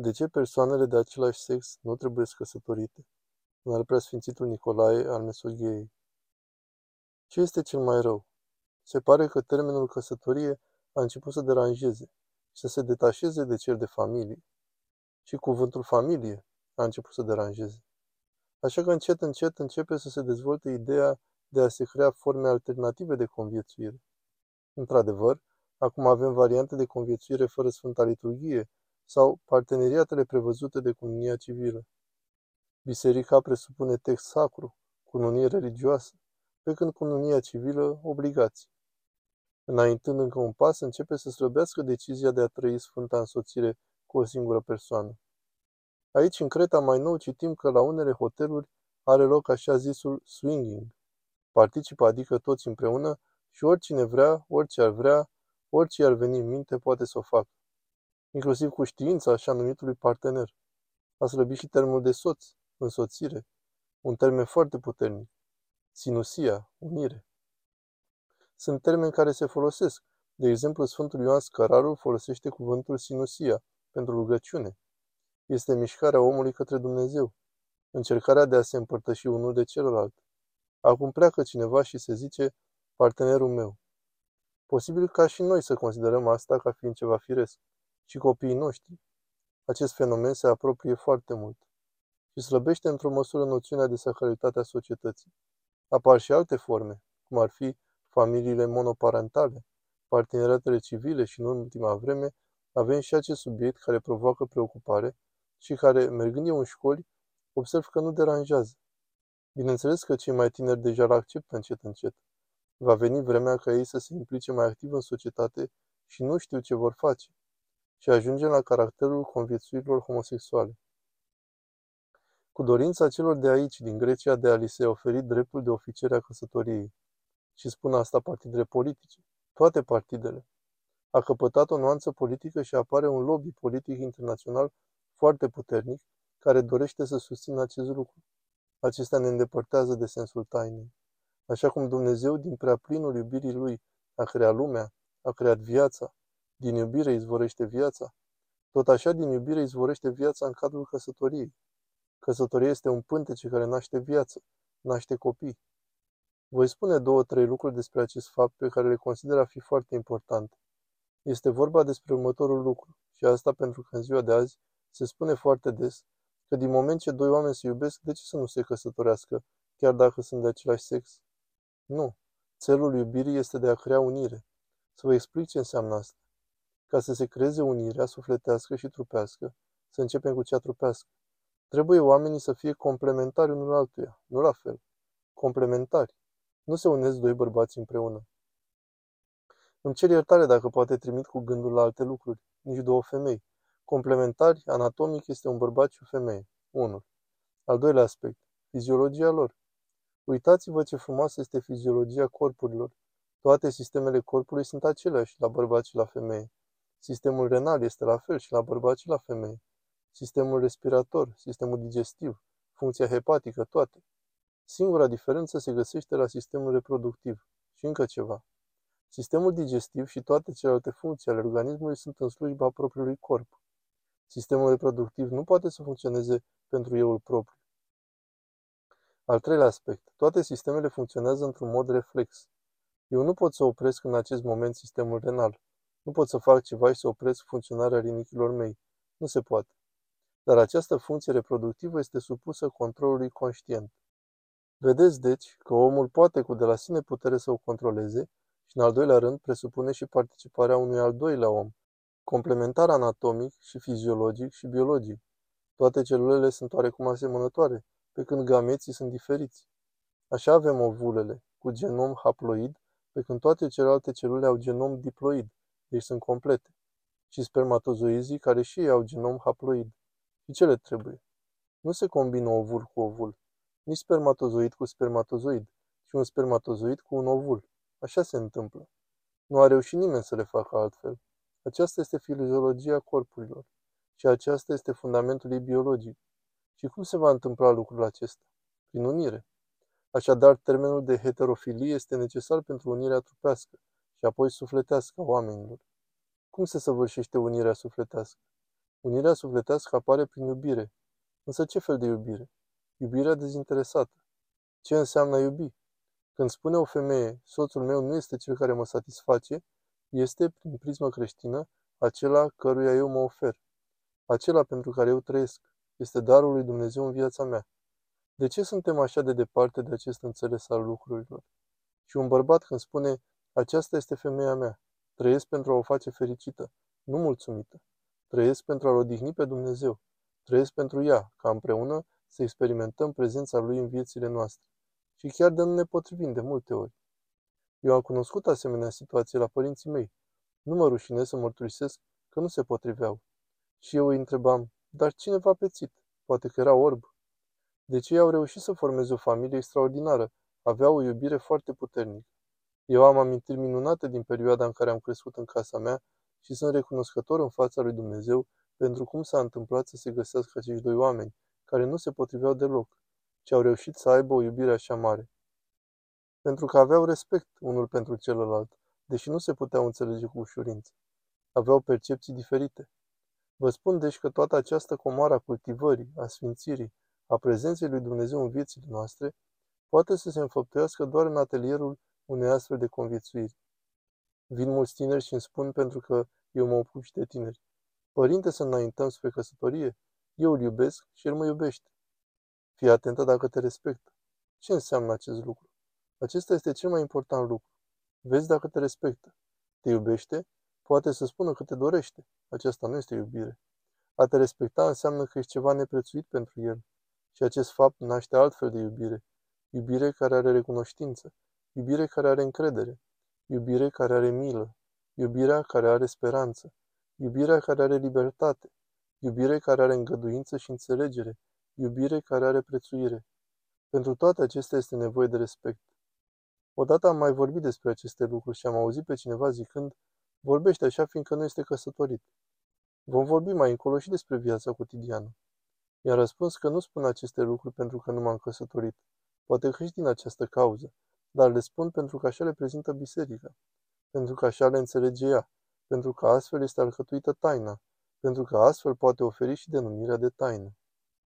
De ce persoanele de același sex nu trebuie căsătorite? În al preasfințitul Nicolae al Mesoghiei. Ce este cel mai rău? Se pare că termenul căsătorie a început să deranjeze și să se detașeze de cel de familie. Și cuvântul familie a început să deranjeze. Așa că încet, încet începe să se dezvolte ideea de a se crea forme alternative de conviețuire. Într-adevăr, acum avem variante de conviețuire fără Sfânta Liturghie, sau parteneriatele prevăzute de cununia civilă. Biserica presupune text sacru, cununie religioasă, pe când cununia civilă obligații. Înaintând încă un pas, începe să slăbească decizia de a trăi sfânta însoțire cu o singură persoană. Aici, în Creta, mai nou citim că la unele hoteluri are loc așa zisul swinging. Participă, adică toți împreună, și oricine vrea, orice ar vrea, orice ar veni în minte, poate să o facă inclusiv cu știința așa numitului partener. A slăbit și termenul de soț, însoțire, un termen foarte puternic. Sinusia, unire. Sunt termeni care se folosesc. De exemplu, Sfântul Ioan Scărarul folosește cuvântul sinusia pentru rugăciune. Este mișcarea omului către Dumnezeu, încercarea de a se împărtăși unul de celălalt. Acum pleacă cineva și se zice, partenerul meu. Posibil ca și noi să considerăm asta ca fiind ceva firesc și copiii noștri. Acest fenomen se apropie foarte mult și slăbește într-o măsură noțiunea de sacralitate a societății. Apar și alte forme, cum ar fi familiile monoparentale, parteneriatele civile și, în ultima vreme, avem și acest subiect care provoacă preocupare și care, mergând eu în școli, observ că nu deranjează. Bineînțeles că cei mai tineri deja îl acceptă încet încet. Va veni vremea ca ei să se implice mai activ în societate și nu știu ce vor face și ajungem la caracterul conviețuirilor homosexuale. Cu dorința celor de aici, din Grecia, de a li se oferi dreptul de oficiere a căsătoriei. Și spun asta partidele politice, toate partidele. A căpătat o nuanță politică și apare un lobby politic internațional foarte puternic care dorește să susțină acest lucru. Acestea ne îndepărtează de sensul tainei. Așa cum Dumnezeu, din prea plinul iubirii Lui, a creat lumea, a creat viața, din iubire izvorește viața. Tot așa, din iubire izvorește viața în cadrul căsătoriei. Căsătoria este un pântece care naște viață, naște copii. Voi spune două, trei lucruri despre acest fapt pe care le consider a fi foarte importante. Este vorba despre următorul lucru, și asta pentru că în ziua de azi se spune foarte des că din moment ce doi oameni se iubesc, de ce să nu se căsătorească, chiar dacă sunt de același sex? Nu. Țelul iubirii este de a crea unire. Să vă explic ce înseamnă asta. Ca să se creeze unirea sufletească și trupească, să începem cu cea trupească. Trebuie oamenii să fie complementari unul altuia, nu la fel. Complementari. Nu se unesc doi bărbați împreună. Îmi cer iertare dacă poate trimit cu gândul la alte lucruri, nici două femei. Complementari, anatomic, este un bărbat și o femeie. 1. Al doilea aspect, fiziologia lor. Uitați-vă ce frumoasă este fiziologia corpurilor. Toate sistemele corpului sunt aceleași la bărbat și la femeie. Sistemul renal este la fel și la bărbați și la femei. Sistemul respirator, sistemul digestiv, funcția hepatică, toate. Singura diferență se găsește la sistemul reproductiv. Și încă ceva. Sistemul digestiv și toate celelalte funcții ale organismului sunt în slujba propriului corp. Sistemul reproductiv nu poate să funcționeze pentru euul propriu. Al treilea aspect. Toate sistemele funcționează într-un mod reflex. Eu nu pot să opresc în acest moment sistemul renal. Nu pot să fac ceva și să opresc funcționarea rinichilor mei. Nu se poate. Dar această funcție reproductivă este supusă controlului conștient. Vedeți, deci, că omul poate cu de la sine putere să o controleze și, în al doilea rând, presupune și participarea unui al doilea om, complementar anatomic și fiziologic și biologic. Toate celulele sunt oarecum asemănătoare, pe când gameții sunt diferiți. Așa avem ovulele, cu genom haploid, pe când toate celelalte celule au genom diploid deci sunt complete, și spermatozoizii care și ei au genom haploid. Și ce le trebuie? Nu se combină ovul cu ovul, nici spermatozoid cu spermatozoid, ci un spermatozoid cu un ovul. Așa se întâmplă. Nu a reușit nimeni să le facă altfel. Aceasta este fiziologia corpurilor și aceasta este fundamentul ei biologic. Și cum se va întâmpla lucrul acesta? Prin unire. Așadar, termenul de heterofilie este necesar pentru unirea trupească, și apoi sufletească oamenilor. Cum se săvârșește unirea sufletească? Unirea sufletească apare prin iubire. Însă ce fel de iubire? Iubirea dezinteresată. Ce înseamnă a iubi? Când spune o femeie, soțul meu nu este cel care mă satisface, este, prin prismă creștină, acela căruia eu mă ofer. Acela pentru care eu trăiesc. Este darul lui Dumnezeu în viața mea. De ce suntem așa de departe de acest înțeles al lucrurilor? Și un bărbat când spune, aceasta este femeia mea, trăiesc pentru a o face fericită, nu mulțumită. Trăiesc pentru a-L odihni pe Dumnezeu. Trăiesc pentru ea, ca împreună să experimentăm prezența Lui în viețile noastre. Și chiar de nu ne potrivim de multe ori. Eu am cunoscut asemenea situații la părinții mei. Nu mă rușinez să mărturisesc că nu se potriveau. Și eu îi întrebam, dar cine v-a pețit? Poate că era orb. Deci ei au reușit să formeze o familie extraordinară, aveau o iubire foarte puternică. Eu am amintiri minunate din perioada în care am crescut în casa mea și sunt recunoscător în fața lui Dumnezeu pentru cum s-a întâmplat să se găsească acești doi oameni, care nu se potriveau deloc, ci au reușit să aibă o iubire așa mare. Pentru că aveau respect unul pentru celălalt, deși nu se puteau înțelege cu ușurință. Aveau percepții diferite. Vă spun deci că toată această comoară a cultivării, a sfințirii, a prezenței lui Dumnezeu în viețile noastre, poate să se înfăptuiască doar în atelierul unei astfel de conviețuiri. Vin mulți tineri și îmi spun pentru că eu mă ocup și de tineri. Părinte, să înaintăm spre căsătorie? Eu îl iubesc și el mă iubește. Fii atentă dacă te respectă. Ce înseamnă acest lucru? Acesta este cel mai important lucru. Vezi dacă te respectă. Te iubește? Poate să spună că te dorește. Aceasta nu este iubire. A te respecta înseamnă că ești ceva neprețuit pentru el. Și acest fapt naște altfel de iubire. Iubire care are recunoștință. Iubire care are încredere. Iubire care are milă. Iubirea care are speranță. Iubirea care are libertate. Iubire care are îngăduință și înțelegere. Iubire care are prețuire. Pentru toate acestea este nevoie de respect. Odată am mai vorbit despre aceste lucruri și am auzit pe cineva zicând, vorbește așa fiindcă nu este căsătorit. Vom vorbi mai încolo și despre viața cotidiană. I-am răspuns că nu spun aceste lucruri pentru că nu m-am căsătorit. Poate că și din această cauză, dar le spun pentru că așa le prezintă biserica, pentru că așa le înțelege ea, pentru că astfel este alcătuită taina, pentru că astfel poate oferi și denumirea de taină.